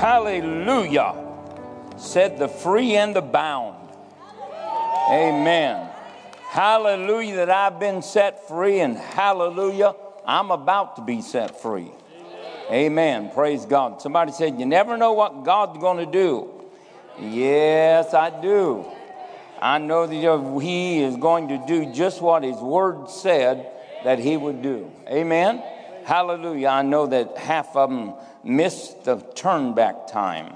Hallelujah. Said the free and the bound. Amen. Hallelujah that I've been set free, and hallelujah, I'm about to be set free. Amen. Praise God. Somebody said, You never know what God's going to do. Yes, I do. I know that He is going to do just what His Word said that He would do. Amen. Hallelujah. I know that half of them missed the turn back time.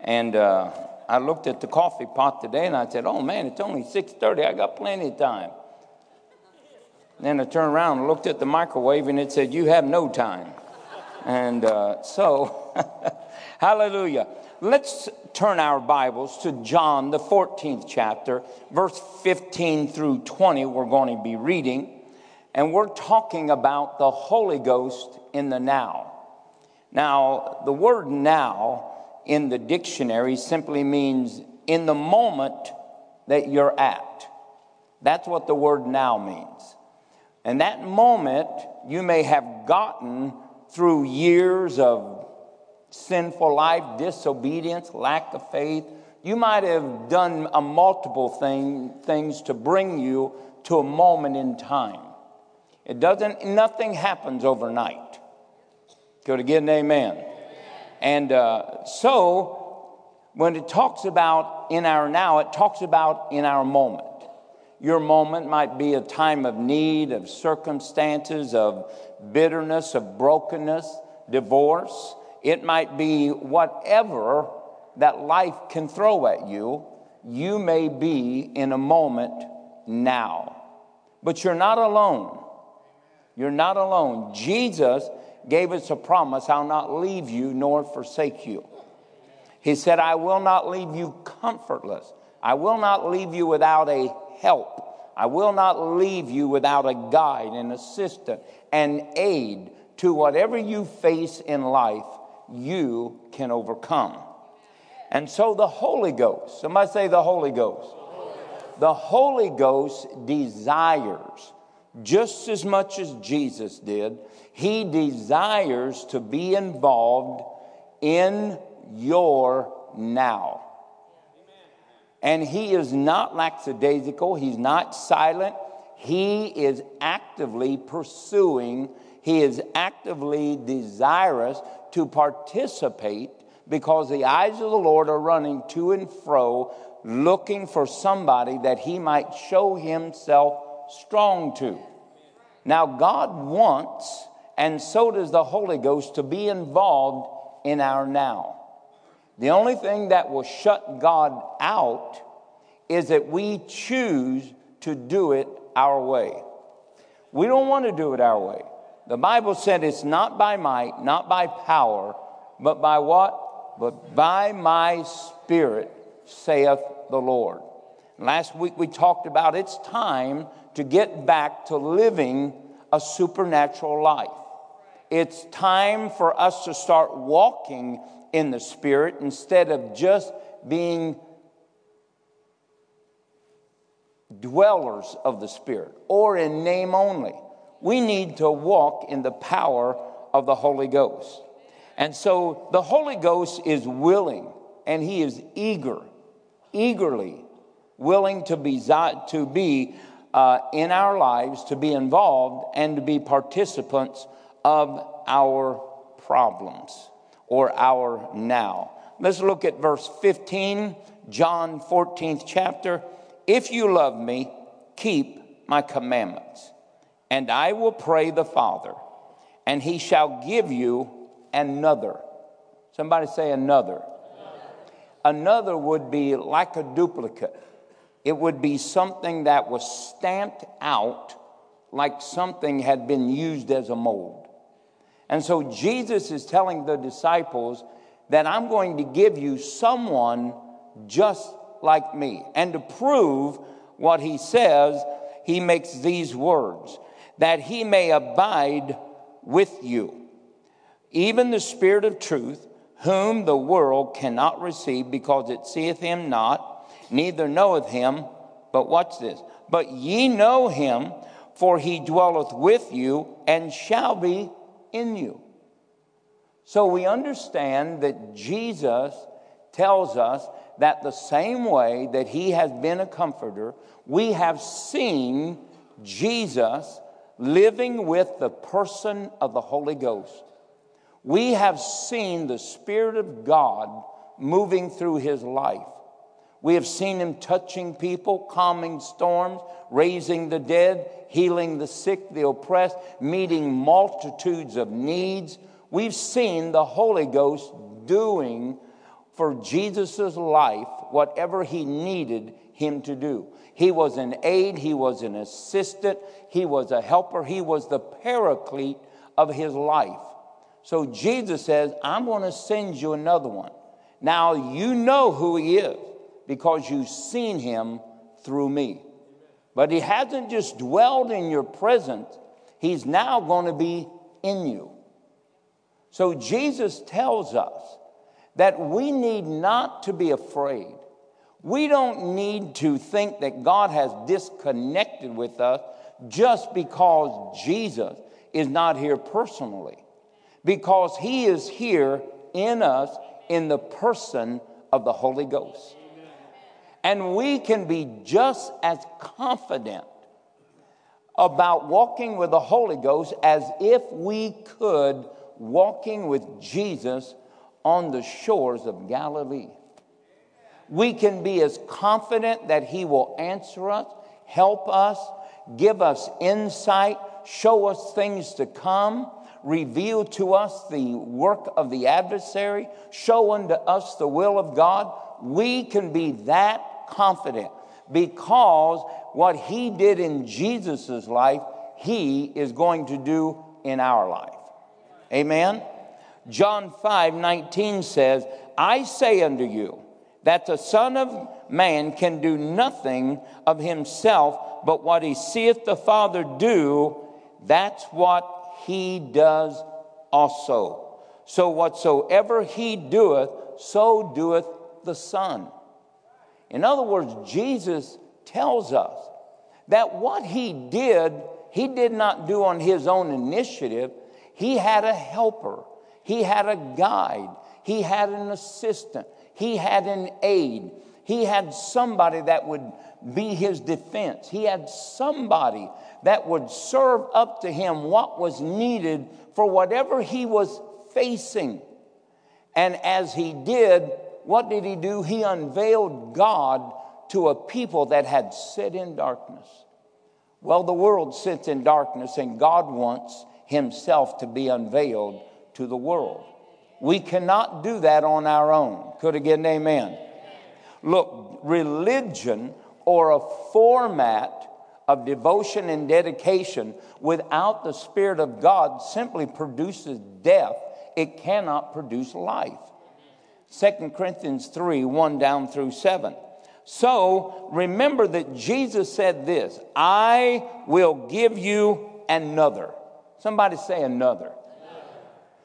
And uh, I looked at the coffee pot today and I said, oh man, it's only 6.30. I got plenty of time. Then I turned around and looked at the microwave and it said, you have no time. And uh, so, hallelujah. Let's turn our Bibles to John, the 14th chapter, verse 15 through 20. We're going to be reading. And we're talking about the Holy Ghost in the now. Now, the word now in the dictionary simply means in the moment that you're at. That's what the word now means. And that moment you may have gotten through years of sinful life, disobedience, lack of faith. You might have done a multiple thing, things to bring you to a moment in time. It doesn't, nothing happens overnight. Could again, amen. And uh, so, when it talks about in our now, it talks about in our moment. Your moment might be a time of need, of circumstances, of bitterness, of brokenness, divorce. It might be whatever that life can throw at you. You may be in a moment now. But you're not alone. You're not alone. Jesus gave us a promise I'll not leave you nor forsake you. He said, I will not leave you comfortless. I will not leave you without a help. I will not leave you without a guide, an assistant, an aid to whatever you face in life, you can overcome. And so the Holy Ghost, somebody say the Holy Ghost. The Holy Ghost desires just as much as Jesus did, he desires to be involved in your now. And he is not lackadaisical, he's not silent. He is actively pursuing, he is actively desirous to participate because the eyes of the Lord are running to and fro, looking for somebody that he might show himself strong to. Now, God wants, and so does the Holy Ghost, to be involved in our now. The only thing that will shut God out is that we choose to do it our way. We don't want to do it our way. The Bible said it's not by might, not by power, but by what? But by my spirit, saith the Lord. Last week we talked about it's time to get back to living a supernatural life. It's time for us to start walking in the Spirit instead of just being dwellers of the Spirit or in name only. We need to walk in the power of the Holy Ghost. And so the Holy Ghost is willing and he is eager, eagerly willing to be, to be uh, in our lives, to be involved and to be participants of our problems or our now. Let's look at verse 15, John 14th chapter. If you love me, keep my commandments, and I will pray the Father, and he shall give you another. Somebody say another. Another would be like a duplicate. It would be something that was stamped out like something had been used as a mold. And so Jesus is telling the disciples that I'm going to give you someone just like me. And to prove what he says, he makes these words that he may abide with you. Even the Spirit of truth, whom the world cannot receive because it seeth him not, neither knoweth him. But watch this. But ye know him, for he dwelleth with you and shall be in you. So we understand that Jesus tells us that the same way that he has been a comforter, we have seen Jesus living with the person of the Holy Ghost. We have seen the Spirit of God moving through his life. We have seen him touching people, calming storms, raising the dead, healing the sick, the oppressed, meeting multitudes of needs. We've seen the Holy Ghost doing for Jesus' life whatever he needed him to do. He was an aid, he was an assistant, he was a helper, he was the paraclete of his life. So Jesus says, I'm going to send you another one. Now you know who he is because you've seen him through me. But he hasn't just dwelled in your presence, he's now going to be in you. So Jesus tells us that we need not to be afraid. We don't need to think that God has disconnected with us just because Jesus is not here personally, because he is here in us in the person of the Holy Ghost. And we can be just as confident about walking with the Holy Ghost as if we could walking with Jesus on the shores of Galilee. We can be as confident that He will answer us, help us, give us insight, show us things to come, reveal to us the work of the adversary, show unto us the will of God. We can be that confident because what he did in Jesus' life, he is going to do in our life. Amen? John 5 19 says, I say unto you that the Son of Man can do nothing of himself, but what he seeth the Father do, that's what he does also. So whatsoever he doeth, so doeth the Son. In other words, Jesus tells us that what he did, he did not do on his own initiative. He had a helper, he had a guide, he had an assistant, he had an aid, he had somebody that would be his defense, he had somebody that would serve up to him what was needed for whatever he was facing. And as he did, what did he do? He unveiled God to a people that had sit in darkness. Well, the world sits in darkness, and God wants himself to be unveiled to the world. We cannot do that on our own. Could an amen? Look, religion or a format of devotion and dedication without the Spirit of God simply produces death. It cannot produce life. 2 Corinthians 3 1 down through 7. So remember that Jesus said this I will give you another. Somebody say another.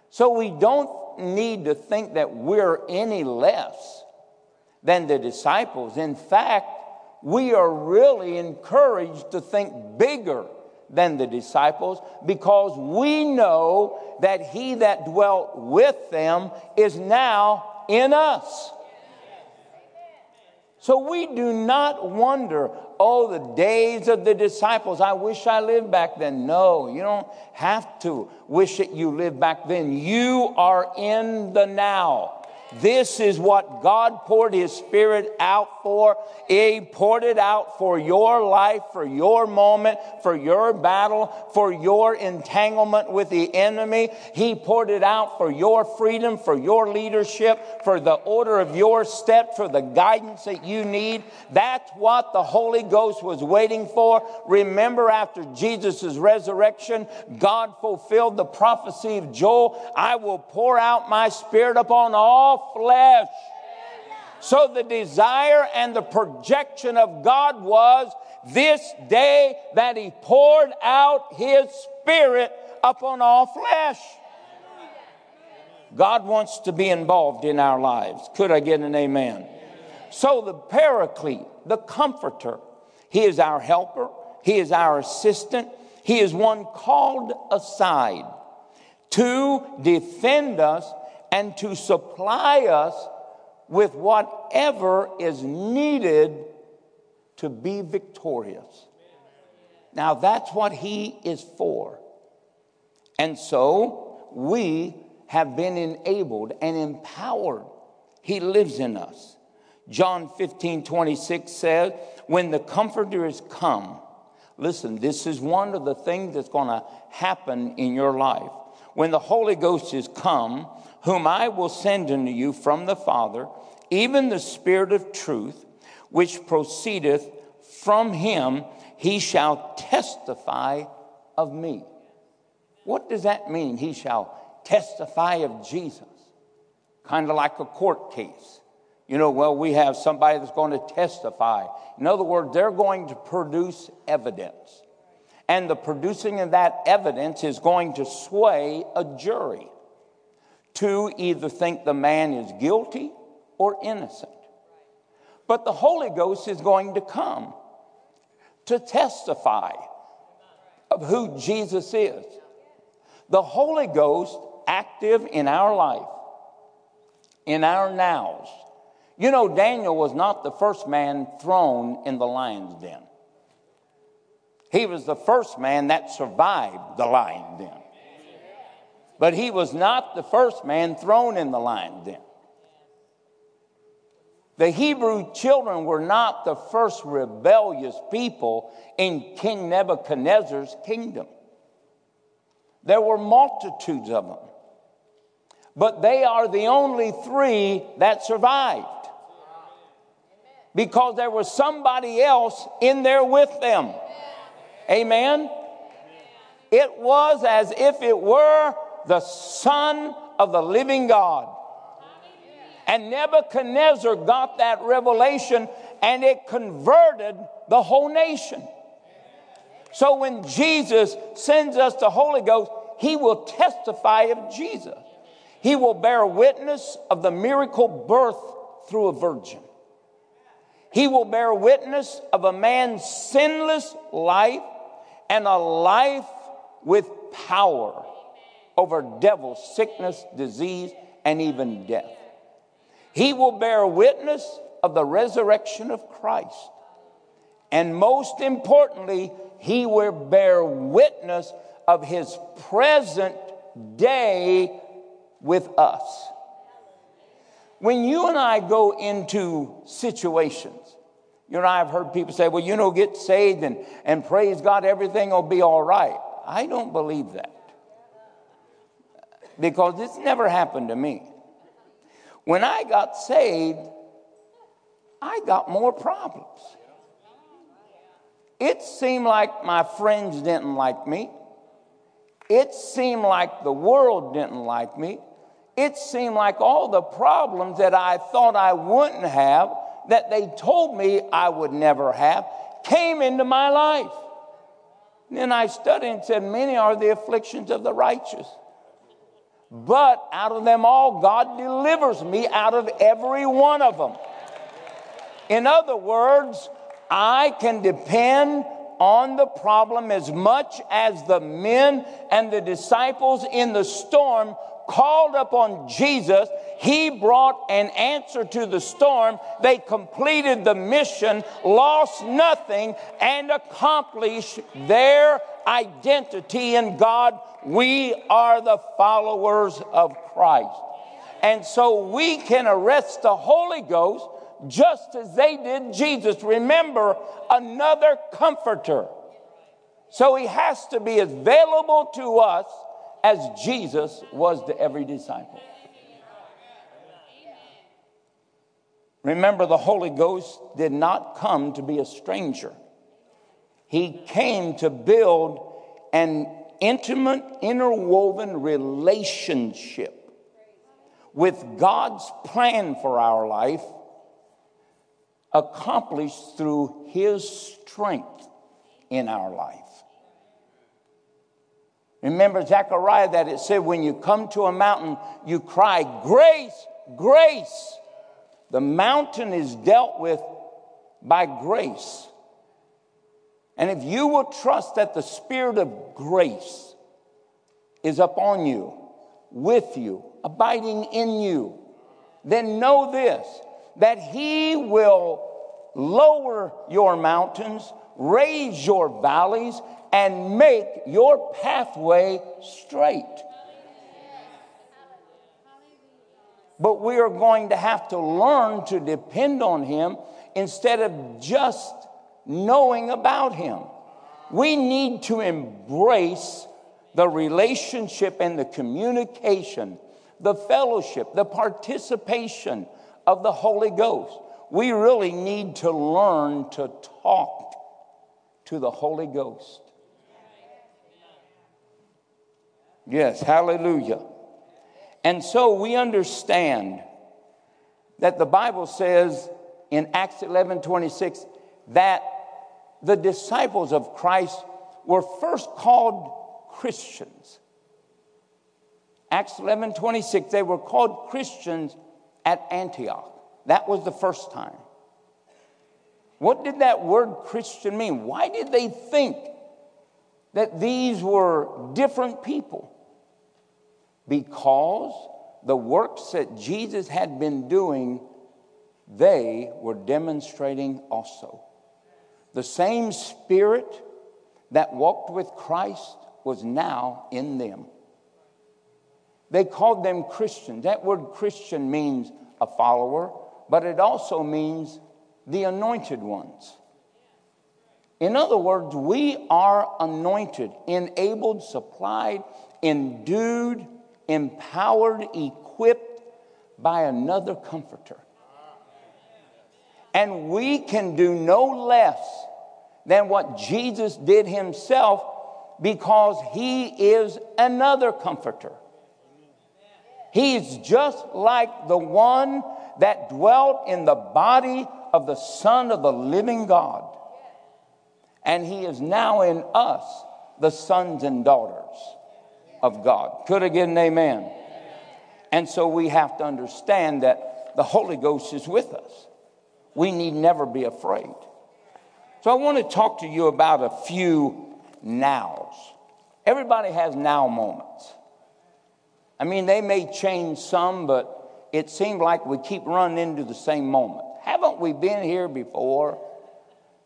So we don't need to think that we're any less than the disciples. In fact, we are really encouraged to think bigger than the disciples because we know that he that dwelt with them is now in us. So we do not wonder, oh, the days of the disciples, I wish I lived back then. No, you don't have to wish that you lived back then. You are in the now. This is what God poured His Spirit out for. He poured it out for your life, for your moment, for your battle, for your entanglement with the enemy. He poured it out for your freedom, for your leadership, for the order of your step, for the guidance that you need. That's what the Holy Ghost was waiting for. Remember, after Jesus' resurrection, God fulfilled the prophecy of Joel I will pour out my Spirit upon all flesh. So the desire and the projection of God was this day that He poured out His Spirit upon all flesh. God wants to be involved in our lives. Could I get an amen? So the paraclete, the comforter, He is our helper, He is our assistant, He is one called aside to defend us and to supply us with whatever is needed to be victorious. Now, that's what He is for. And so we have been enabled and empowered. He lives in us. John 15, 26 says, When the Comforter is come, listen, this is one of the things that's going to happen in your life. When the Holy Ghost is come, whom I will send unto you from the Father, even the Spirit of truth, which proceedeth from him, he shall testify of me. What does that mean? He shall testify of Jesus. Kind of like a court case. You know, well, we have somebody that's going to testify. In other words, they're going to produce evidence. And the producing of that evidence is going to sway a jury to either think the man is guilty or innocent. But the Holy Ghost is going to come to testify of who Jesus is. The Holy Ghost active in our life, in our nows. You know, Daniel was not the first man thrown in the lion's den. He was the first man that survived the lion's den. But he was not the first man thrown in the lion's den. The Hebrew children were not the first rebellious people in King Nebuchadnezzar's kingdom. There were multitudes of them. But they are the only three that survived. Because there was somebody else in there with them. Amen? It was as if it were the Son of the living God and Nebuchadnezzar got that revelation and it converted the whole nation. So when Jesus sends us the Holy Ghost, he will testify of Jesus. He will bear witness of the miracle birth through a virgin. He will bear witness of a man's sinless life and a life with power over devil, sickness, disease, and even death. He will bear witness of the resurrection of Christ. And most importantly, he will bear witness of his present day with us. When you and I go into situations, you know, I've heard people say, well, you know, get saved and, and praise God, everything will be all right. I don't believe that because it's never happened to me. When I got saved, I got more problems. It seemed like my friends didn't like me. It seemed like the world didn't like me. It seemed like all the problems that I thought I wouldn't have, that they told me I would never have, came into my life. then I studied and said, Many are the afflictions of the righteous. But out of them all, God delivers me out of every one of them. In other words, I can depend on the problem as much as the men and the disciples in the storm called upon Jesus. He brought an answer to the storm. They completed the mission, lost nothing, and accomplished their identity in God. We are the followers of Christ. And so we can arrest the Holy Ghost just as they did Jesus. Remember, another comforter. So he has to be available to us as Jesus was to every disciple. Remember, the Holy Ghost did not come to be a stranger. He came to build an intimate, interwoven relationship with God's plan for our life, accomplished through His strength in our life. Remember Zechariah that it said, when you come to a mountain, you cry, Grace, grace. The mountain is dealt with by grace. And if you will trust that the Spirit of grace is upon you, with you, abiding in you, then know this that He will lower your mountains, raise your valleys, and make your pathway straight. But we are going to have to learn to depend on Him instead of just knowing about Him. We need to embrace the relationship and the communication, the fellowship, the participation of the Holy Ghost. We really need to learn to talk to the Holy Ghost. Yes, hallelujah. And so we understand that the Bible says in Acts 11 26 that the disciples of Christ were first called Christians. Acts 11 26, they were called Christians at Antioch. That was the first time. What did that word Christian mean? Why did they think that these were different people? Because the works that Jesus had been doing, they were demonstrating also. The same spirit that walked with Christ was now in them. They called them Christians. That word Christian means a follower, but it also means the anointed ones. In other words, we are anointed, enabled, supplied, endued, empowered, equipped by another comforter. And we can do no less than what Jesus did himself because he is another comforter. He's just like the one that dwelt in the body of the Son of the living God. And he is now in us, the sons and daughters of God. Could I get an amen? And so we have to understand that the Holy Ghost is with us. We need never be afraid. So I want to talk to you about a few nows. Everybody has now moments. I mean, they may change some, but it seems like we keep running into the same moment. Haven't we been here before?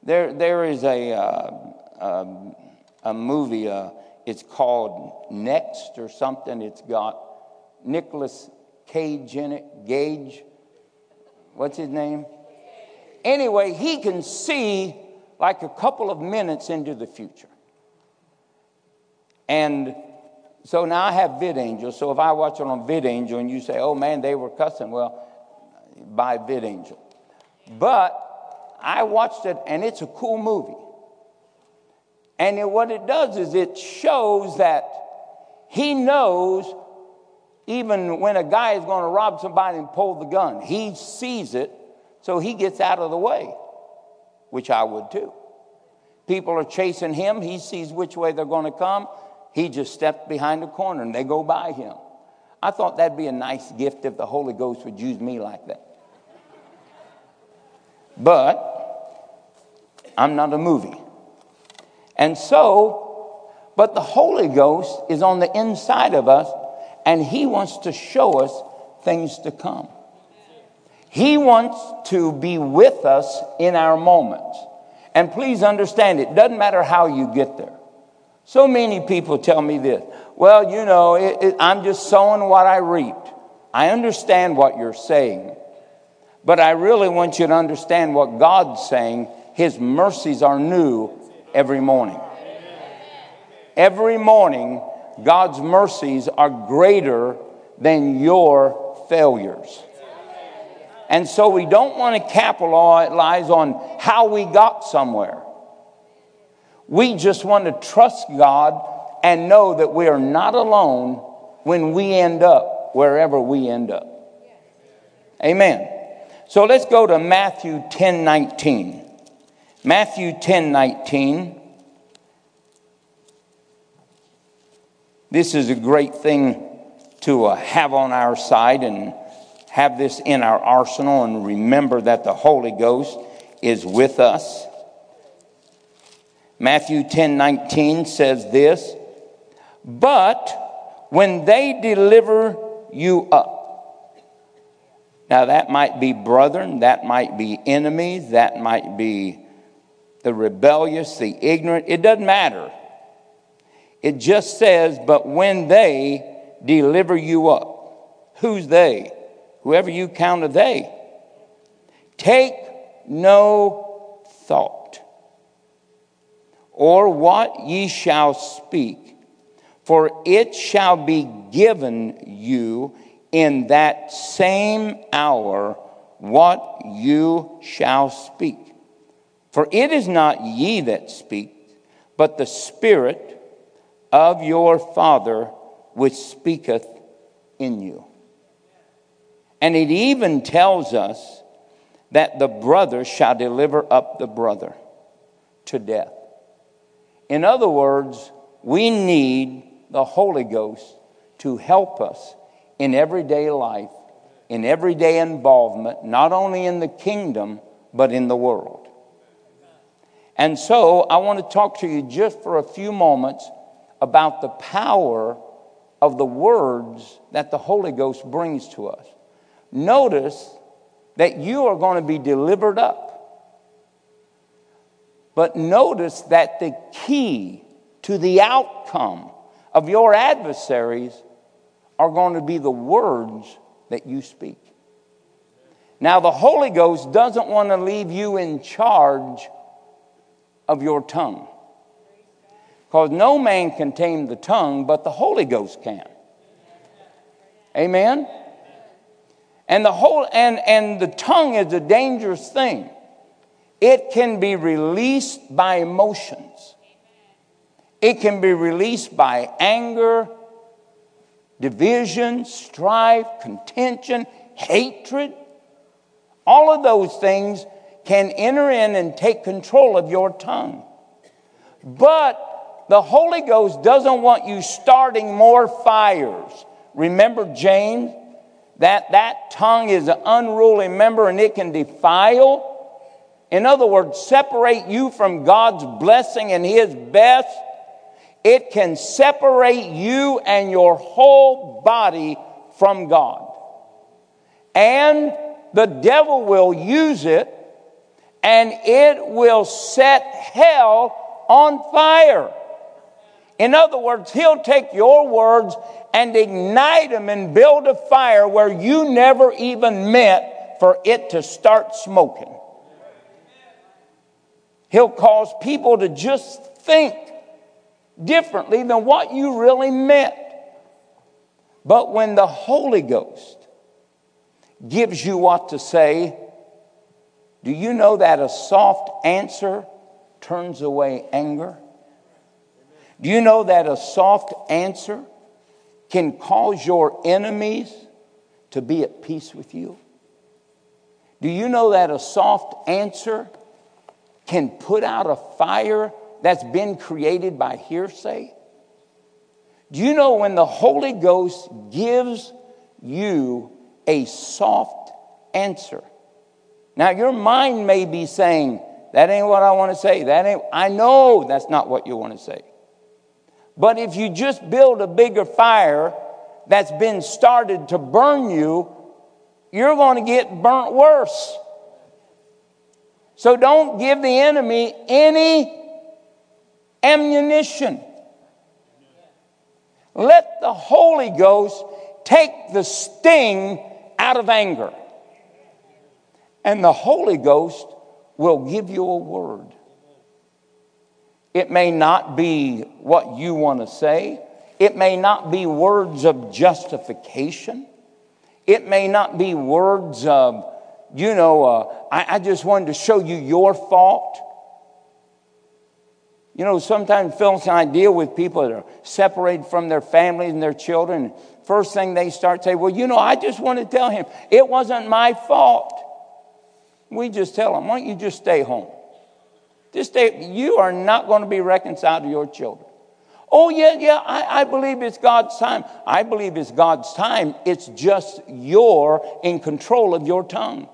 There, there is a, uh, um, a movie, uh, it's called Next or something. It's got Nicolas Cage in it, Gage. What's his name? Anyway, he can see like a couple of minutes into the future. And so now I have VidAngel. So if I watch it on VidAngel and you say, oh man, they were cussing, well, buy VidAngel. But I watched it and it's a cool movie. And it, what it does is it shows that he knows even when a guy is going to rob somebody and pull the gun, he sees it, so he gets out of the way, which I would too. People are chasing him, he sees which way they're going to come, he just stepped behind a corner and they go by him. I thought that'd be a nice gift if the Holy Ghost would use me like that. But I'm not a movie. And so, but the Holy Ghost is on the inside of us and He wants to show us things to come. He wants to be with us in our moments. And please understand, it doesn't matter how you get there. So many people tell me this well, you know, it, it, I'm just sowing what I reaped. I understand what you're saying, but I really want you to understand what God's saying. His mercies are new every morning. Every morning, God's mercies are greater than your failures. And so we don't want to capitalize on how we got somewhere. We just want to trust God and know that we are not alone when we end up wherever we end up. Amen. So let's go to Matthew 10 19. Matthew 10 19. This is a great thing to uh, have on our side and have this in our arsenal and remember that the Holy Ghost is with us. Matthew 10 19 says this, but when they deliver you up. Now, that might be brethren, that might be enemies, that might be the rebellious, the ignorant. It doesn't matter. It just says, but when they deliver you up. Who's they? Whoever you count a they. Take no thought, or what ye shall speak, for it shall be given you in that same hour what you shall speak. For it is not ye that speak, but the Spirit of your Father which speaketh in you. And it even tells us that the brother shall deliver up the brother to death. In other words, we need the Holy Ghost to help us in everyday life, in everyday involvement, not only in the kingdom, but in the world. And so I want to talk to you just for a few moments about the power of the words that the Holy Ghost brings to us. Notice that you are going to be delivered up. But notice that the key to the outcome of your adversaries are going to be the words that you speak. Now, the Holy Ghost doesn't want to leave you in charge of your tongue. Because no man can tame the tongue, but the Holy Ghost can. Amen? And the whole and, and the tongue is a dangerous thing. It can be released by emotions. It can be released by anger, division, strife, contention, hatred. All of those things can enter in and take control of your tongue. But the Holy Ghost doesn't want you starting more fires. Remember James? That that tongue is an unruly member and it can defile. In other words, separate you from God's blessing and His best. It can separate you and your whole body from God. And the devil will use it and it will set hell on fire. In other words, he'll take your words and ignite them and build a fire where you never even meant for it to start smoking. He'll cause people to just think differently than what you really meant. But when the Holy Ghost gives you what to say, do you know that a soft answer turns away anger? Do you know that a soft answer can cause your enemies to be at peace with you? Do you know that a soft answer can put out a fire that's been created by hearsay? Do you know when the Holy Ghost gives you a soft answer? Now, your mind may be saying, That ain't what I want to say. That ain't, I know that's not what you want to say. But if you just build a bigger fire that's been started to burn you, you're going to get burnt worse. So don't give the enemy any ammunition. Let the Holy Ghost take the sting out of anger. And the Holy Ghost will give you a word. It may not be what you want to say. It may not be words of justification. It may not be words of, you know, uh, I, I just wanted to show you your fault. You know, sometimes Phyllis and I deal with people that are separated from their families and their children. First thing they start saying, well, you know, I just want to tell him it wasn't my fault. We just tell them, why don't you just stay home? This day, you are not going to be reconciled to your children. Oh, yeah, yeah, I, I believe it's God's time. I believe it's God's time. It's just you're in control of your tongue.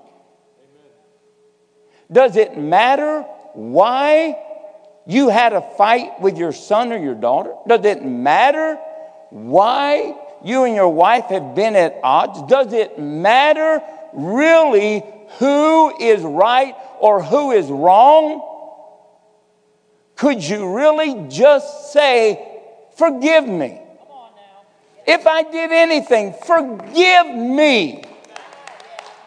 Does it matter why you had a fight with your son or your daughter? Does it matter why you and your wife have been at odds? Does it matter really who is right or who is wrong? Could you really just say, Forgive me? If I did anything, forgive me.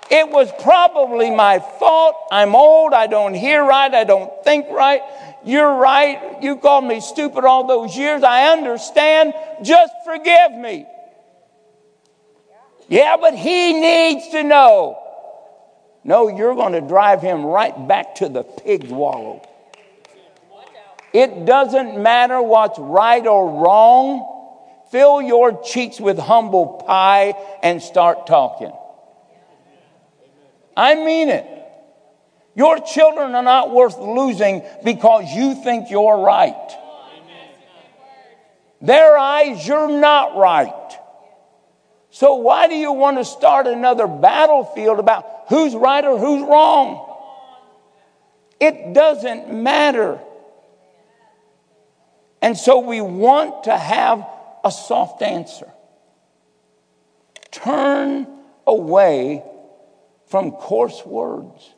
It was probably my fault. I'm old. I don't hear right. I don't think right. You're right. You called me stupid all those years. I understand. Just forgive me. Yeah, but he needs to know. No, you're going to drive him right back to the pig wallow. It doesn't matter what's right or wrong. Fill your cheeks with humble pie and start talking. I mean it. Your children are not worth losing because you think you're right. Their eyes, you're not right. So, why do you want to start another battlefield about who's right or who's wrong? It doesn't matter. And so, we want to have a soft answer. Turn away from coarse words.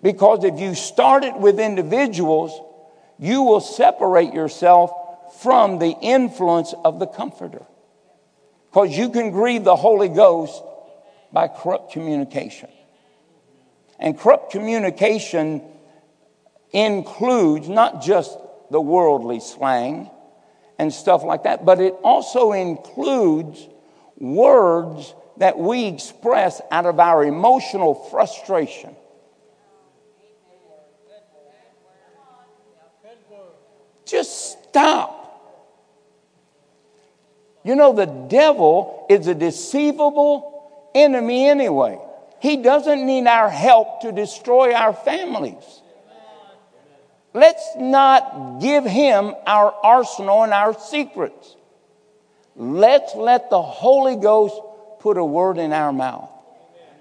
Because if you start it with individuals, you will separate yourself from the influence of the Comforter. Because you can grieve the Holy Ghost by corrupt communication. And corrupt communication includes not just the worldly slang and stuff like that, but it also includes words that we express out of our emotional frustration. Just stop. You know, the devil is a deceivable enemy anyway. He doesn't need our help to destroy our families. Let's not give him our arsenal and our secrets. Let's let the Holy Ghost put a word in our mouth.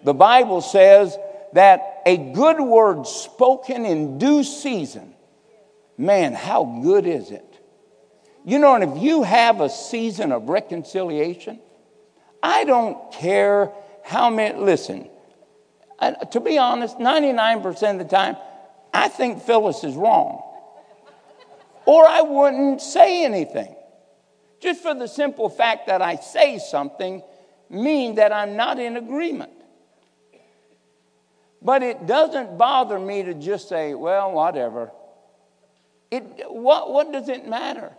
The Bible says that a good word spoken in due season, man, how good is it? You know, and if you have a season of reconciliation, I don't care how many, listen, to be honest, 99% of the time, I think Phyllis is wrong. Or I wouldn't say anything. Just for the simple fact that I say something mean that I'm not in agreement. But it doesn't bother me to just say, well, whatever. It, what, what does it matter?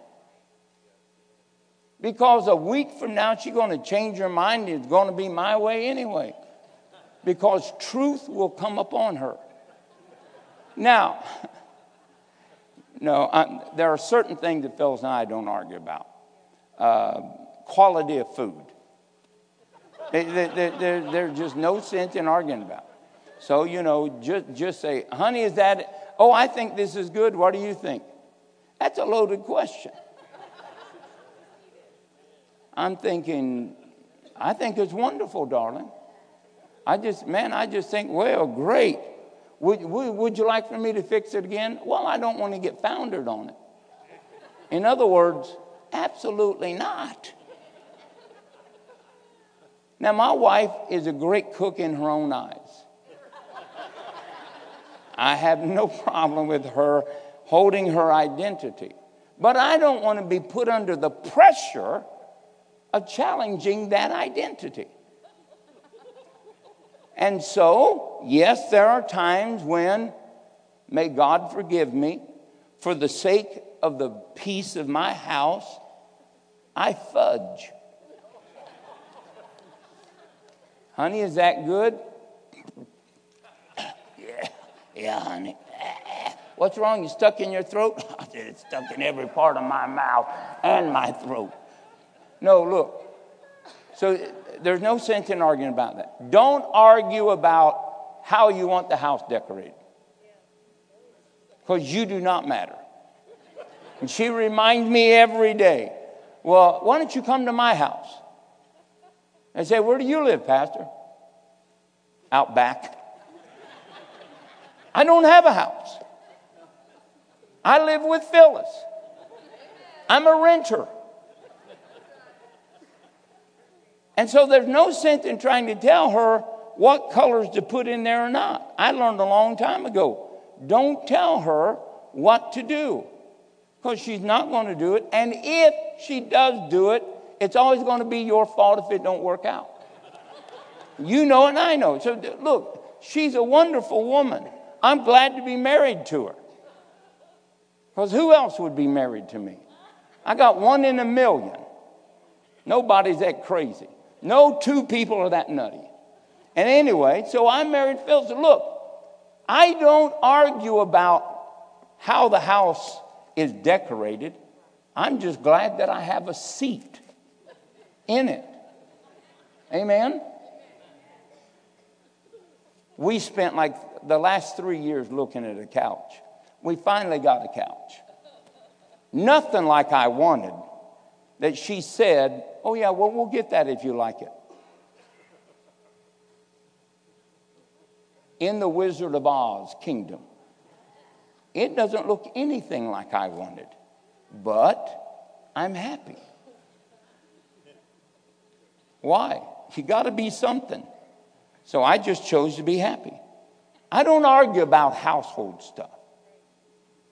Because a week from now, she's going to change her mind. It's going to be my way anyway. Because truth will come upon her. Now, no, I'm, there are certain things that Phyllis and I don't argue about. Uh, quality of food. There, there's just no sense in arguing about. So, you know, just, just say, honey, is that, oh, I think this is good. What do you think? That's a loaded question. I'm thinking, I think it's wonderful, darling. I just, man, I just think, well, great. Would, would, would you like for me to fix it again? Well, I don't want to get foundered on it. In other words, absolutely not. Now, my wife is a great cook in her own eyes. I have no problem with her holding her identity. But I don't want to be put under the pressure of challenging that identity. And so, yes, there are times when, may God forgive me, for the sake of the peace of my house, I fudge. Honey, is that good? yeah, yeah, honey. What's wrong? You stuck in your throat? It's stuck in every part of my mouth and my throat. No, look. So there's no sense in arguing about that. Don't argue about how you want the house decorated. Because you do not matter. And she reminds me every day, well, why don't you come to my house? I say, Where do you live, Pastor? Out back. I don't have a house. I live with Phyllis. I'm a renter. And so there's no sense in trying to tell her what colors to put in there or not. I learned a long time ago don't tell her what to do because she's not going to do it. And if she does do it, it's always going to be your fault if it don't work out. You know and I know. So look, she's a wonderful woman. I'm glad to be married to her. Because who else would be married to me? I got one in a million. Nobody's that crazy. No two people are that nutty. And anyway, so I married Phil. So look, I don't argue about how the house is decorated. I'm just glad that I have a seat in it. Amen? We spent like the last three years looking at a couch. We finally got a couch. Nothing like I wanted. That she said, Oh, yeah, well, we'll get that if you like it. In the Wizard of Oz kingdom, it doesn't look anything like I wanted, but I'm happy. Why? You got to be something. So I just chose to be happy. I don't argue about household stuff.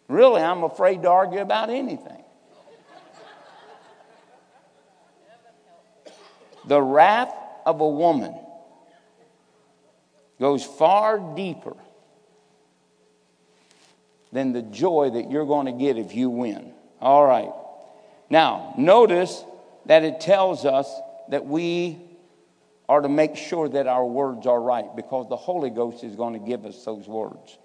Really, I'm afraid to argue about anything. The wrath of a woman goes far deeper than the joy that you're going to get if you win. All right. Now, notice that it tells us that we are to make sure that our words are right because the Holy Ghost is going to give us those words.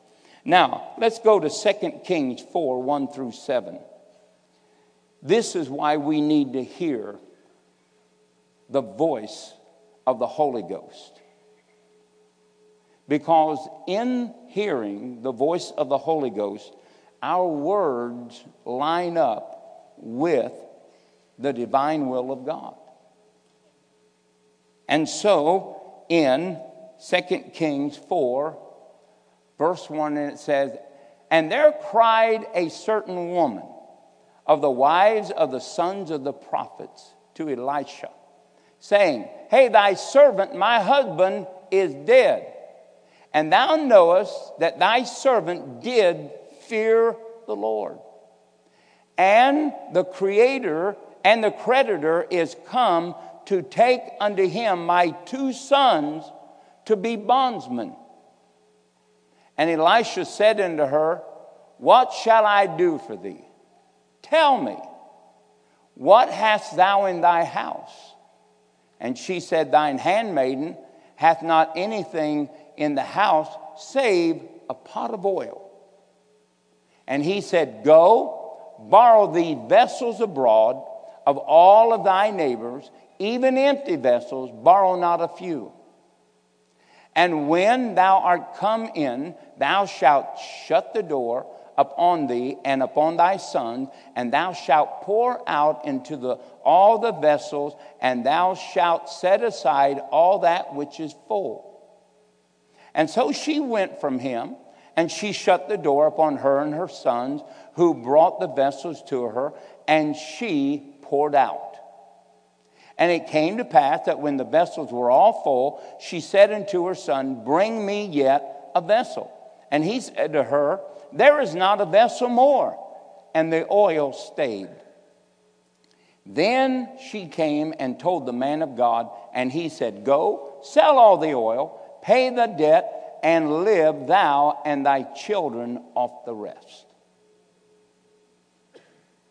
Now, let's go to 2 Kings 4 1 through 7. This is why we need to hear the voice of the Holy Ghost. Because in hearing the voice of the Holy Ghost, our words line up with the divine will of God. And so in 2 Kings 4, verse 1, and it says, And there cried a certain woman of the wives of the sons of the prophets to Elisha, saying, Hey, thy servant, my husband, is dead. And thou knowest that thy servant did fear the Lord. And the Creator and the creditor is come to take unto him my two sons to be bondsmen. And Elisha said unto her, What shall I do for thee? Tell me, what hast thou in thy house? And she said, Thine handmaiden hath not anything in the house save a pot of oil. And he said, Go, borrow thee vessels abroad of all of thy neighbors, even empty vessels, borrow not a few. And when thou art come in, thou shalt shut the door upon thee and upon thy son, and thou shalt pour out into the, all the vessels, and thou shalt set aside all that which is full. And so she went from him, and she shut the door upon her and her sons, who brought the vessels to her, and she poured out. And it came to pass that when the vessels were all full, she said unto her son, Bring me yet a vessel. And he said to her, There is not a vessel more. And the oil stayed. Then she came and told the man of God, and he said, Go, sell all the oil, pay the debt, and live thou and thy children off the rest.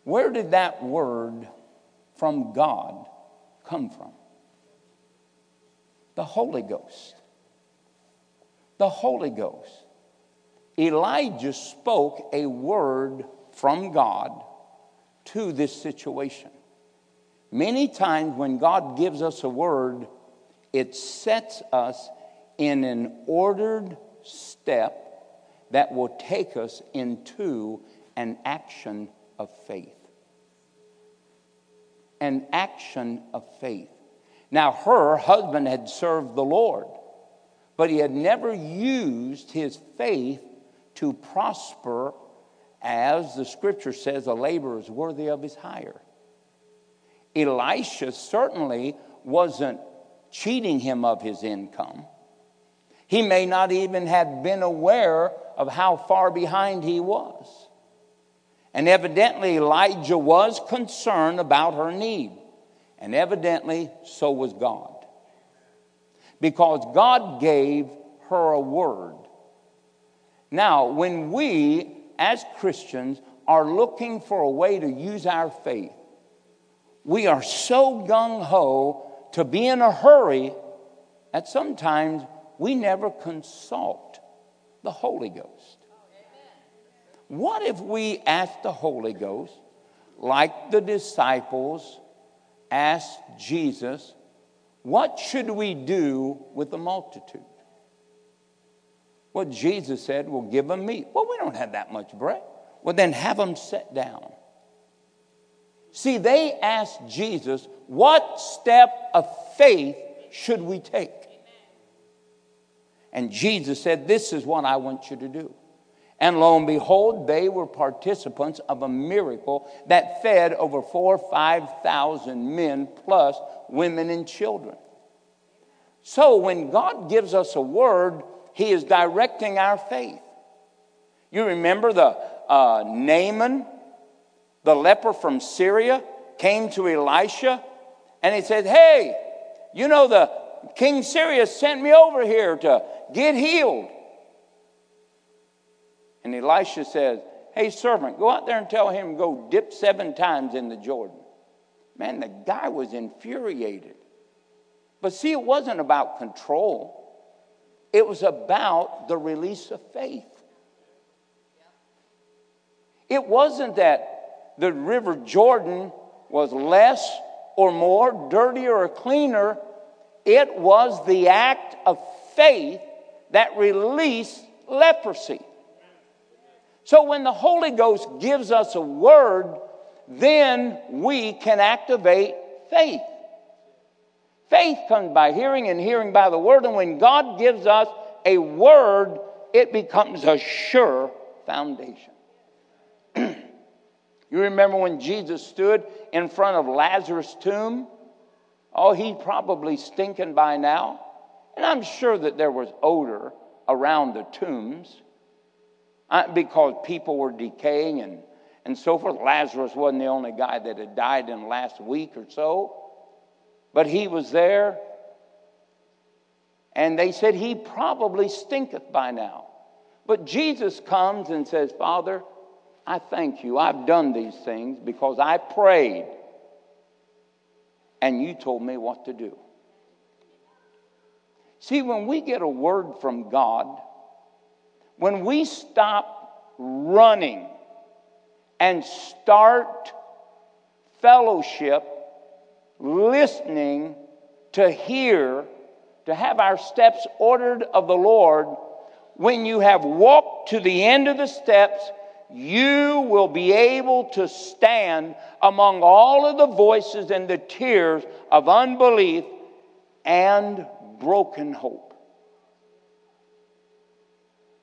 Where did that word from God come from? The Holy Ghost. The Holy Ghost. Elijah spoke a word from God to this situation. Many times when God gives us a word, it sets us in an ordered step that will take us into an action of faith an action of faith. Now, her husband had served the Lord, but he had never used his faith to prosper as the scripture says a laborer is worthy of his hire. Elisha certainly wasn't cheating him of his income. He may not even have been aware of how far behind he was. And evidently, Elijah was concerned about her need. And evidently, so was God. Because God gave her a word. Now, when we as Christians are looking for a way to use our faith, we are so gung ho to be in a hurry that sometimes we never consult the Holy Ghost. What if we ask the Holy Ghost, like the disciples asked Jesus, what should we do with the multitude? Well, Jesus said, Well, give them meat. Well, we don't have that much bread. Well, then have them sit down. See, they asked Jesus, What step of faith should we take? And Jesus said, This is what I want you to do. And lo and behold, they were participants of a miracle that fed over four or five thousand men, plus women and children. So when God gives us a word, He is directing our faith. You remember the uh, Naaman, the leper from Syria, came to Elisha and he said, Hey, you know, the King Syria sent me over here to get healed. And Elisha says, Hey, servant, go out there and tell him go dip seven times in the Jordan. Man, the guy was infuriated. But see, it wasn't about control, it was about the release of faith. It wasn't that the river Jordan was less or more, dirtier or cleaner. It was the act of faith that released leprosy. So when the Holy Ghost gives us a word, then we can activate faith. Faith comes by hearing and hearing by the word. And when God gives us a word, it becomes a sure foundation. You remember when Jesus stood in front of Lazarus' tomb? Oh, he probably stinking by now. And I'm sure that there was odor around the tombs uh, because people were decaying and, and so forth. Lazarus wasn't the only guy that had died in the last week or so. But he was there, and they said, He probably stinketh by now. But Jesus comes and says, Father, I thank you. I've done these things because I prayed, and you told me what to do. See, when we get a word from God, when we stop running and start fellowship listening to hear, to have our steps ordered of the Lord, when you have walked to the end of the steps, you will be able to stand among all of the voices and the tears of unbelief and broken hope.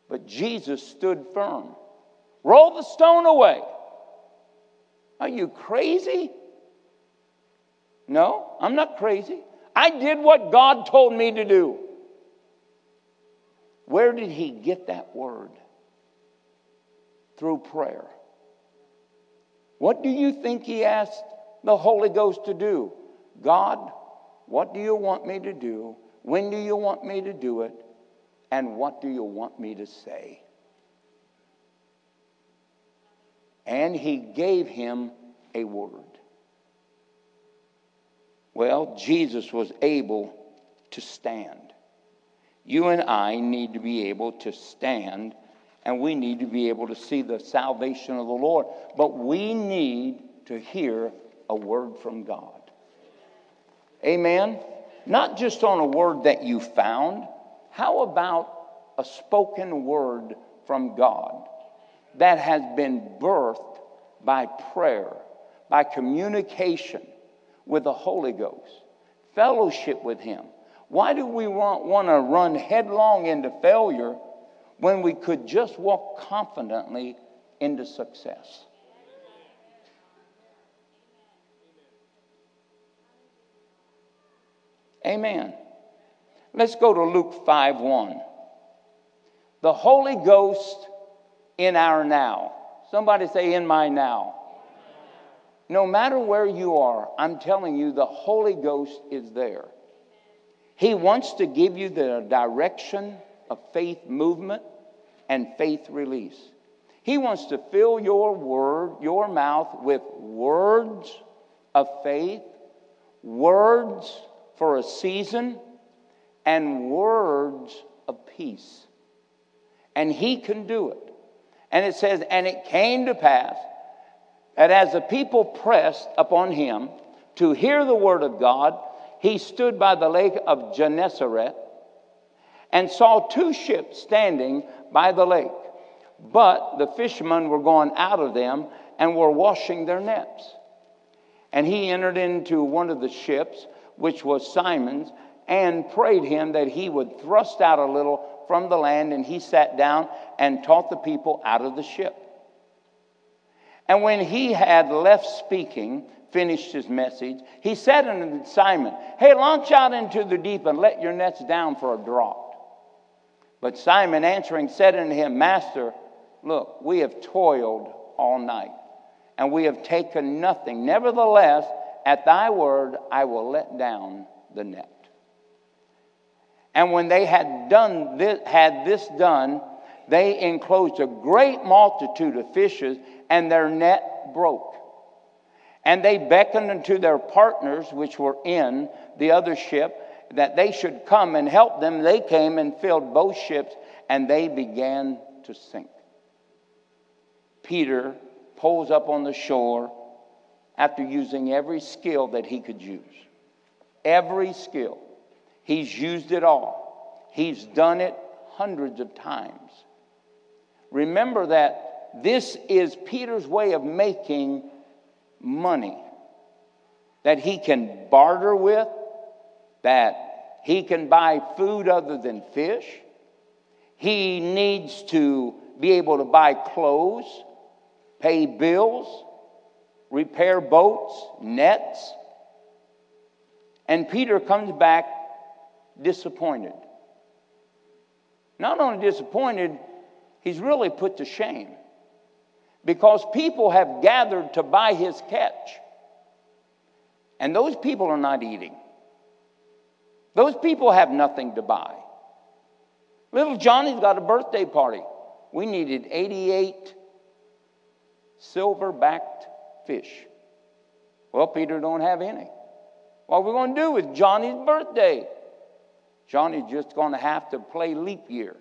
But Jesus stood firm. Roll the stone away. Are you crazy? No, I'm not crazy. I did what God told me to do. Where did he get that word? Through prayer. What do you think he asked the Holy Ghost to do? God, what do you want me to do? When do you want me to do it? And what do you want me to say? And he gave him a word. Well, Jesus was able to stand. You and I need to be able to stand, and we need to be able to see the salvation of the Lord. But we need to hear a word from God. Amen? Not just on a word that you found. How about a spoken word from God that has been birthed by prayer, by communication? with the Holy Ghost, fellowship with Him. Why do we want, want to run headlong into failure when we could just walk confidently into success? Amen. Let's go to Luke 5 1. The Holy Ghost in our now. Somebody say, in my now. No matter where you are, I'm telling you, the Holy Ghost is there. He wants to give you the direction of faith movement and faith release. He wants to fill your word, your mouth with words of faith, words for a season, and words of peace. And he can do it. And it says, and it came to pass that as the people pressed upon him to hear the word of God, he stood by the lake of Gennesaret and saw two ships standing by the lake. But the fishermen were gone out of them and were washing their nets. And he entered into one of the ships, which was Simon's, and prayed him that he would thrust out a little from the land. And he sat down and taught the people out of the ship. And when he had left speaking, finished his message, he said unto Simon, Hey, launch out into the deep and let your nets down for a draught. But Simon answering said unto him, Master, look, we have toiled all night, and we have taken nothing. Nevertheless, at thy word I will let down the net. And when they had done this, had this done, they enclosed a great multitude of fishes, and their net broke. And they beckoned unto their partners, which were in the other ship, that they should come and help them. They came and filled both ships, and they began to sink. Peter pulls up on the shore after using every skill that he could use. Every skill. He's used it all. He's done it hundreds of times. Remember that this is Peter's way of making money that he can barter with, that he can buy food other than fish. He needs to be able to buy clothes, pay bills, repair boats, nets. And Peter comes back disappointed. Not only disappointed, he's really put to shame because people have gathered to buy his catch. And those people are not eating. Those people have nothing to buy. Little Johnny's got a birthday party. We needed 88 silver backed fish. Well, Peter don't have any. What are we going to do with Johnny's birthday? Johnny's just going to have to play leap year.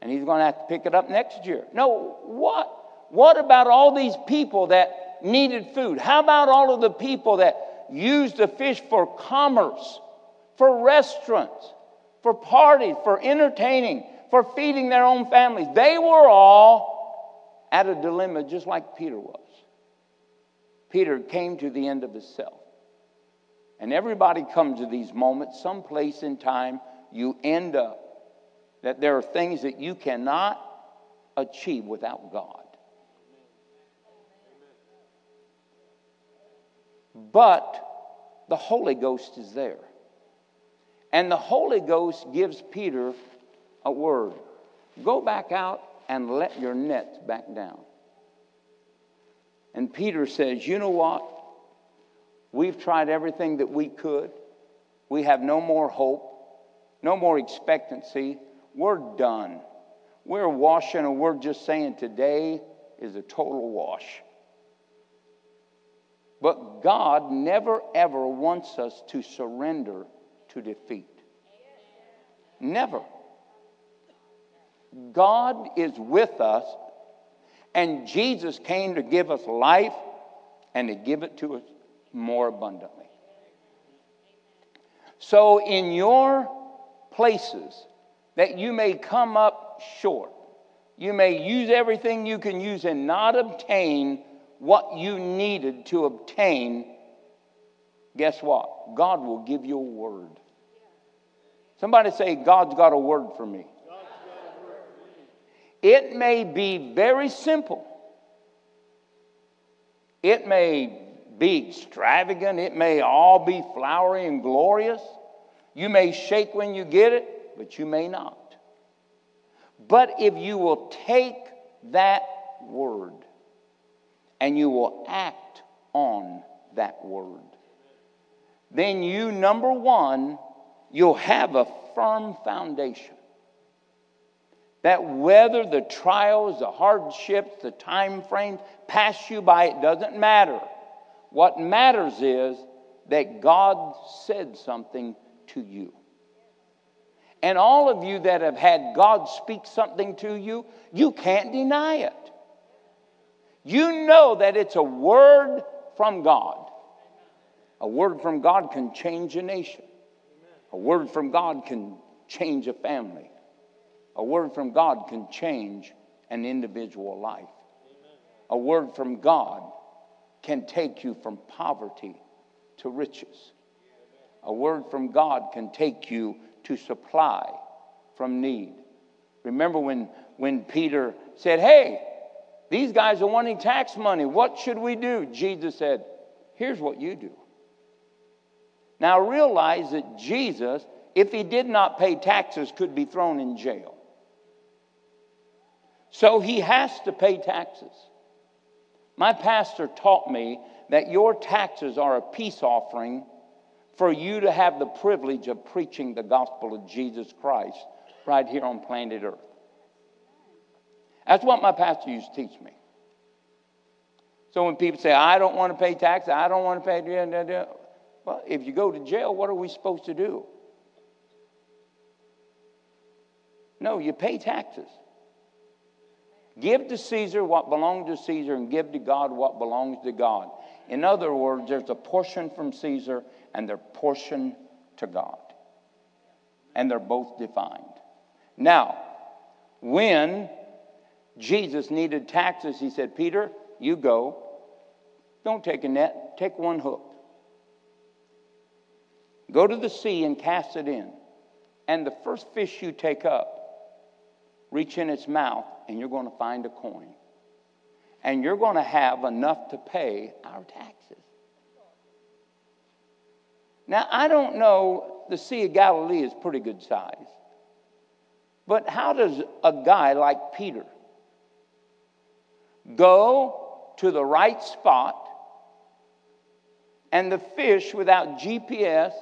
And he's going to have to pick it up next year. No, what? What about all these people that needed food? How about all of the people that used the fish for commerce, for restaurants, for parties, for entertaining, for feeding their own families? They were all at a dilemma just like Peter was. Peter came to the end of himself. And everybody comes to these moments, someplace in time, you end up that there are things that you cannot achieve without God. But the Holy Ghost is there. And the Holy Ghost gives Peter a word go back out and let your nets back down. And Peter says, You know what? We've tried everything that we could. We have no more hope, no more expectancy. We're done. We're washing, and we're just saying today is a total wash. But God never ever wants us to surrender to defeat. Never. God is with us, and Jesus came to give us life and to give it to us more abundantly. So, in your places that you may come up short, you may use everything you can use and not obtain what you needed to obtain, guess what? God will give you a word. Somebody say, God's got a word for me. It may be very simple. It may be extravagant, it may all be flowery and glorious. You may shake when you get it, but you may not. But if you will take that word and you will act on that word, then you, number one, you'll have a firm foundation. That whether the trials, the hardships, the time frames pass you by, it doesn't matter. What matters is that God said something to you. And all of you that have had God speak something to you, you can't deny it. You know that it's a word from God. A word from God can change a nation. A word from God can change a family. A word from God can change an individual life. A word from God can take you from poverty to riches. A word from God can take you to supply from need. Remember when, when Peter said, Hey, these guys are wanting tax money. What should we do? Jesus said, Here's what you do. Now realize that Jesus, if he did not pay taxes, could be thrown in jail. So he has to pay taxes. My pastor taught me that your taxes are a peace offering for you to have the privilege of preaching the gospel of Jesus Christ right here on planet Earth. That's what my pastor used to teach me. So when people say, I don't want to pay taxes, I don't want to pay, well, if you go to jail, what are we supposed to do? No, you pay taxes. Give to Caesar what belongs to Caesar and give to God what belongs to God. In other words, there's a portion from Caesar and there's a portion to God. And they're both defined. Now, when Jesus needed taxes, he said, Peter, you go. Don't take a net, take one hook. Go to the sea and cast it in. And the first fish you take up, reach in its mouth, and you're going to find a coin. And you're going to have enough to pay our taxes. Now, I don't know, the Sea of Galilee is pretty good size. But how does a guy like Peter go to the right spot and the fish without GPS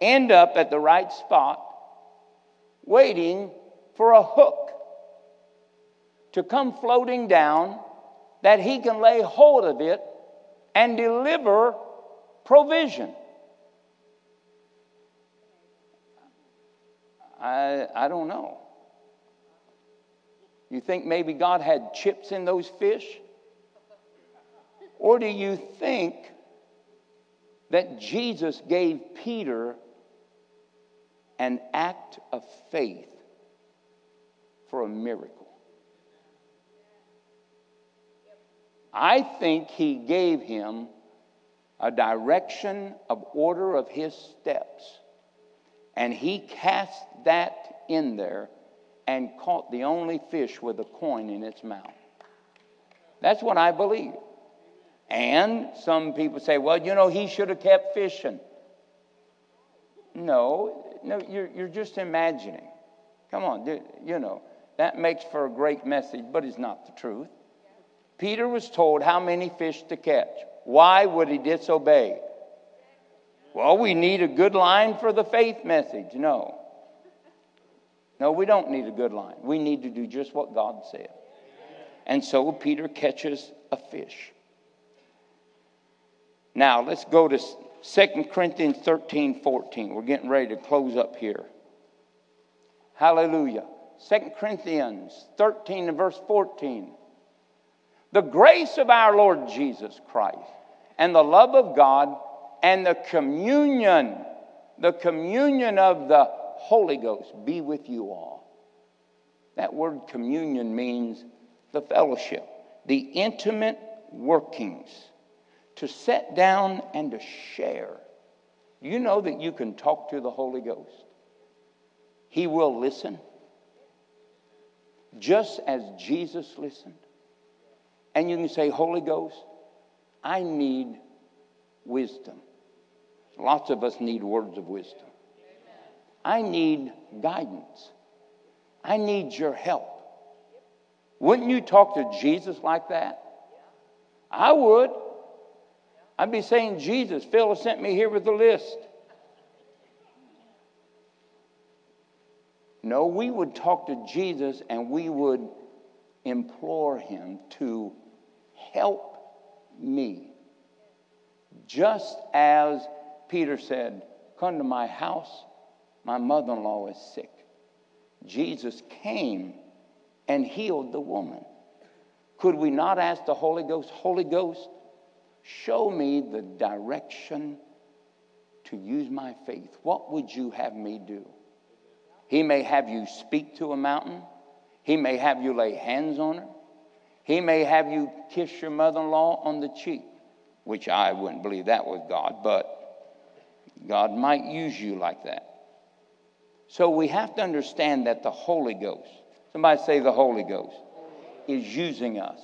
end up at the right spot waiting for a hook to come floating down that he can lay hold of it and deliver provision. I, I don't know. You think maybe God had chips in those fish? Or do you think that Jesus gave Peter an act of faith for a miracle? I think he gave him a direction of order of his steps. And he cast that in there and caught the only fish with a coin in its mouth. That's what I believe. And some people say, well, you know, he should have kept fishing. No, no, you're, you're just imagining. Come on, you know, that makes for a great message, but it's not the truth. Peter was told how many fish to catch. Why would he disobey? Well, we need a good line for the faith message. No. No, we don't need a good line. We need to do just what God said. And so Peter catches a fish. Now, let's go to 2 Corinthians 13 14. We're getting ready to close up here. Hallelujah. 2 Corinthians 13 and verse 14. The grace of our Lord Jesus Christ and the love of God and the communion, the communion of the Holy Ghost be with you all. That word communion means the fellowship, the intimate workings, to sit down and to share. You know that you can talk to the Holy Ghost. He will listen, just as Jesus listened. And you can say, Holy Ghost, I need wisdom. Lots of us need words of wisdom. I need guidance. I need your help. Wouldn't you talk to Jesus like that? I would. I'd be saying, Jesus, Phil sent me here with a list. No, we would talk to Jesus and we would implore him to help me. Just as Peter said, Come to my house, my mother in law is sick. Jesus came and healed the woman. Could we not ask the Holy Ghost, Holy Ghost, show me the direction to use my faith? What would you have me do? He may have you speak to a mountain. He may have you lay hands on her. He may have you kiss your mother in law on the cheek, which I wouldn't believe that was God, but God might use you like that. So we have to understand that the Holy Ghost, somebody say the Holy Ghost, is using us.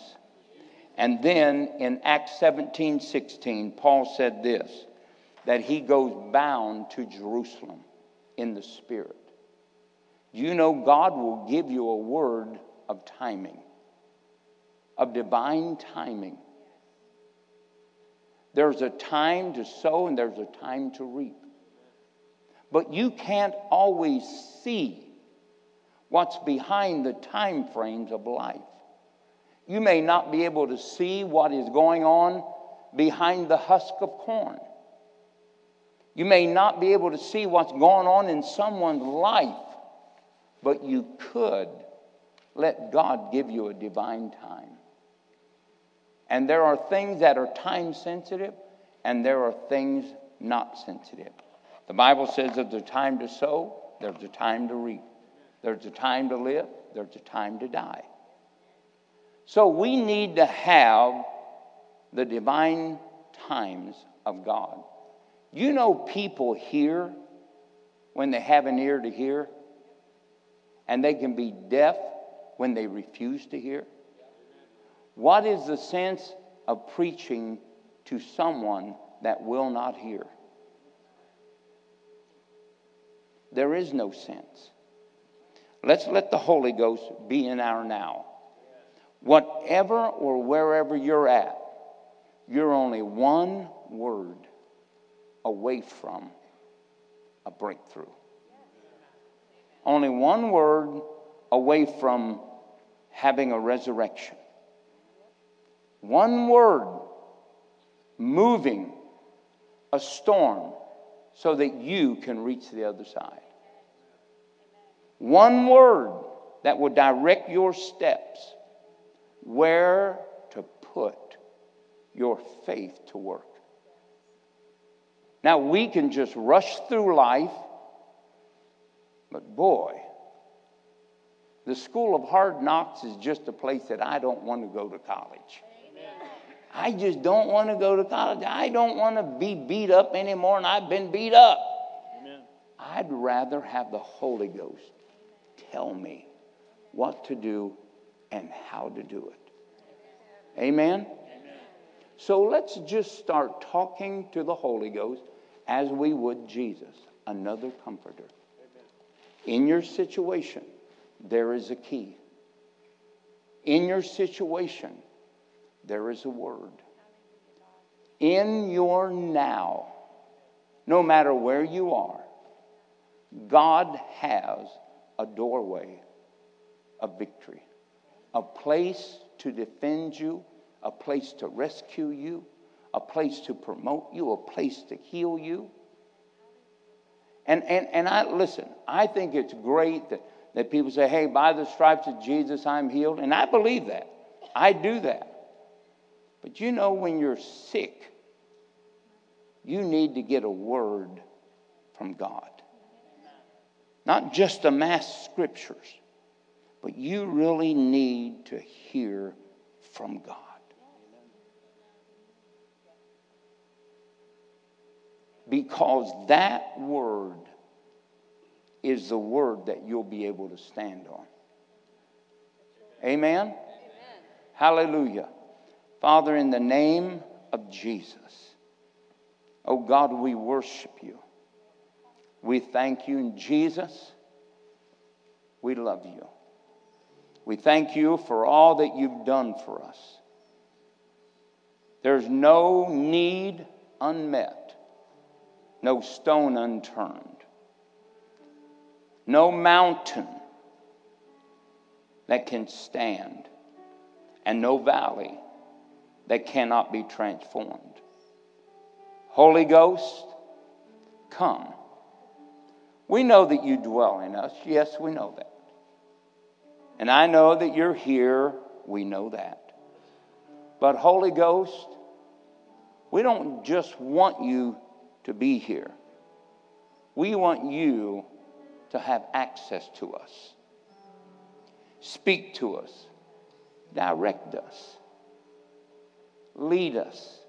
And then in Acts 17 16, Paul said this that he goes bound to Jerusalem in the Spirit. You know, God will give you a word of timing, of divine timing. There's a time to sow and there's a time to reap. But you can't always see what's behind the time frames of life. You may not be able to see what is going on behind the husk of corn. You may not be able to see what's going on in someone's life, but you could let God give you a divine time. And there are things that are time sensitive, and there are things not sensitive. The Bible says there's a time to sow, there's a time to reap, there's a time to live, there's a time to die. So we need to have the divine times of God. You know, people hear when they have an ear to hear, and they can be deaf when they refuse to hear. What is the sense of preaching to someone that will not hear? There is no sense. Let's let the Holy Ghost be in our now. Whatever or wherever you're at, you're only one word away from a breakthrough. Only one word away from having a resurrection. One word moving a storm so that you can reach the other side. One word that will direct your steps where to put your faith to work. Now, we can just rush through life, but boy, the school of hard knocks is just a place that I don't want to go to college. I just don't want to go to college. I don't want to be beat up anymore, and I've been beat up. Amen. I'd rather have the Holy Ghost tell me what to do and how to do it. Amen? Amen? So let's just start talking to the Holy Ghost as we would Jesus, another comforter. In your situation, there is a key. In your situation, there is a word. In your now, no matter where you are, God has a doorway of victory, a place to defend you, a place to rescue you, a place to promote you, a place to heal you. And, and, and I listen, I think it's great that, that people say, hey, by the stripes of Jesus, I'm healed. And I believe that. I do that. But you know, when you're sick, you need to get a word from God. Not just the mass scriptures, but you really need to hear from God. Because that word is the word that you'll be able to stand on. Amen? Amen. Hallelujah. Father, in the name of Jesus, Oh God, we worship you. We thank you in Jesus. We love you. We thank you for all that you've done for us. There's no need unmet, no stone unturned, no mountain that can stand, and no valley that cannot be transformed. Holy Ghost, come. We know that you dwell in us. Yes, we know that. And I know that you're here. We know that. But, Holy Ghost, we don't just want you to be here, we want you to have access to us. Speak to us, direct us, lead us,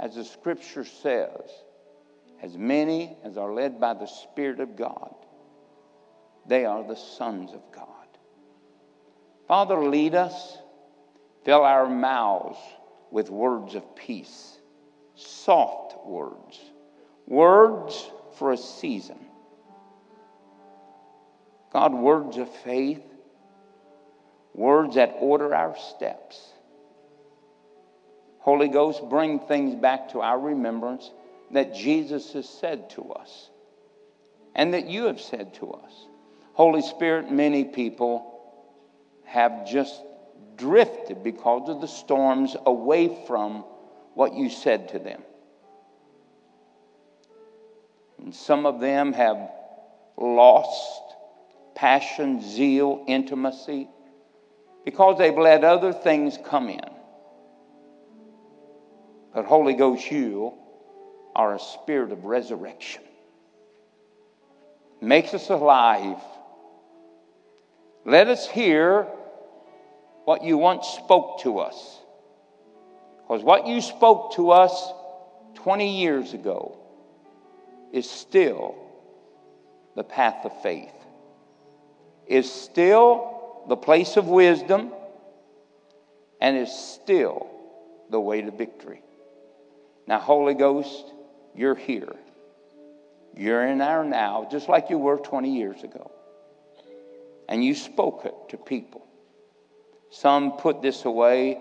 as the scripture says, as many as are led by the Spirit of God, they are the sons of God. Father, lead us, fill our mouths with words of peace, soft words, words for a season. God, words of faith, words that order our steps. Holy Ghost, bring things back to our remembrance that Jesus has said to us and that you have said to us. Holy Spirit, many people have just drifted because of the storms away from what you said to them. And some of them have lost passion, zeal, intimacy because they've let other things come in. But Holy Ghost, you are a spirit of resurrection. Makes us alive. Let us hear what you once spoke to us. Because what you spoke to us 20 years ago is still the path of faith, is still the place of wisdom, and is still the way to victory. Now, Holy Ghost, you're here. You're in our now, just like you were 20 years ago. And you spoke it to people. Some put this away,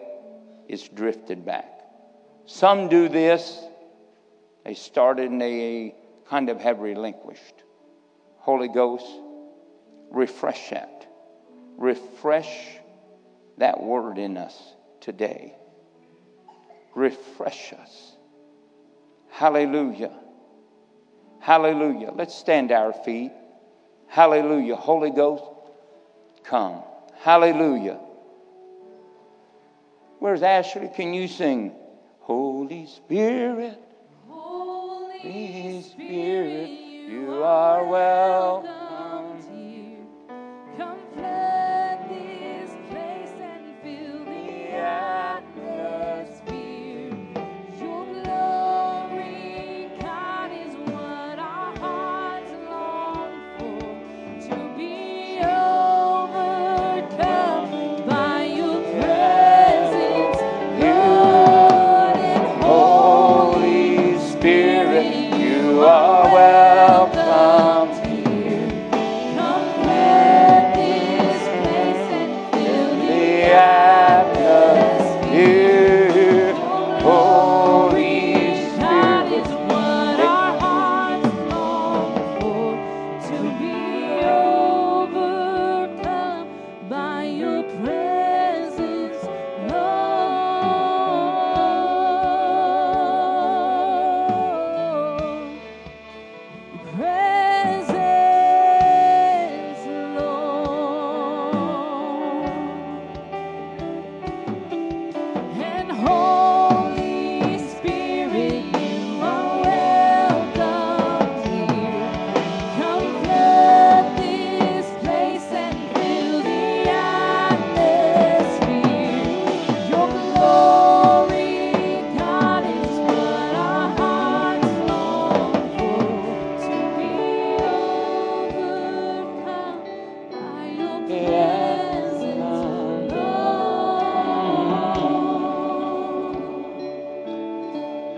it's drifted back. Some do this, they started and they kind of have relinquished. Holy Ghost, refresh that. Refresh that word in us today. Refresh us. Hallelujah. Hallelujah. Let's stand our feet. Hallelujah. Holy Ghost, come. Hallelujah. Where's Ashley? Can you sing? Holy Spirit, Holy Spirit, you are welcome.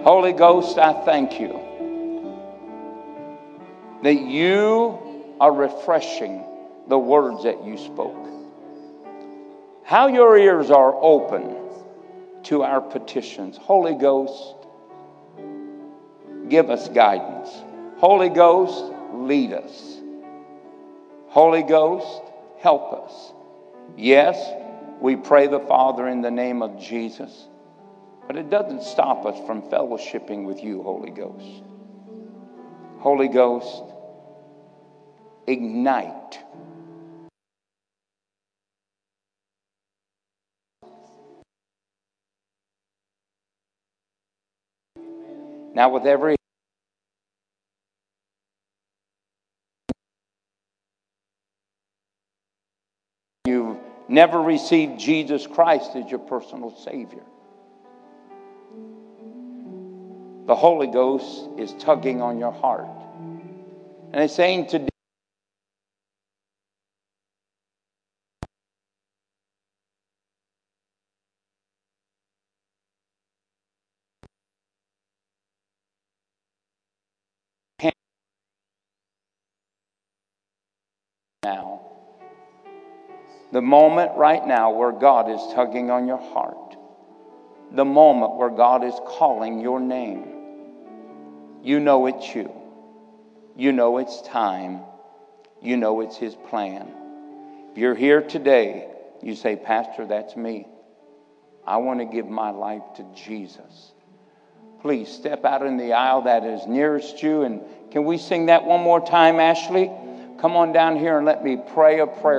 Holy Ghost, I thank you that you are refreshing the words that you spoke. How your ears are open to our petitions. Holy Ghost, give us guidance. Holy Ghost, lead us. Holy Ghost, help us. Yes, we pray the Father in the name of Jesus, but it doesn't stop us from fellowshipping with you, Holy Ghost. Holy Ghost, ignite. Now, with every you've never received Jesus Christ as your personal Savior, the Holy Ghost is tugging on your heart. And it's saying today, now. The moment right now where God is tugging on your heart. The moment where God is calling your name. You know it's you. You know it's time. You know it's His plan. If you're here today, you say, Pastor, that's me. I want to give my life to Jesus. Please step out in the aisle that is nearest you. And can we sing that one more time, Ashley? Come on down here and let me pray a prayer.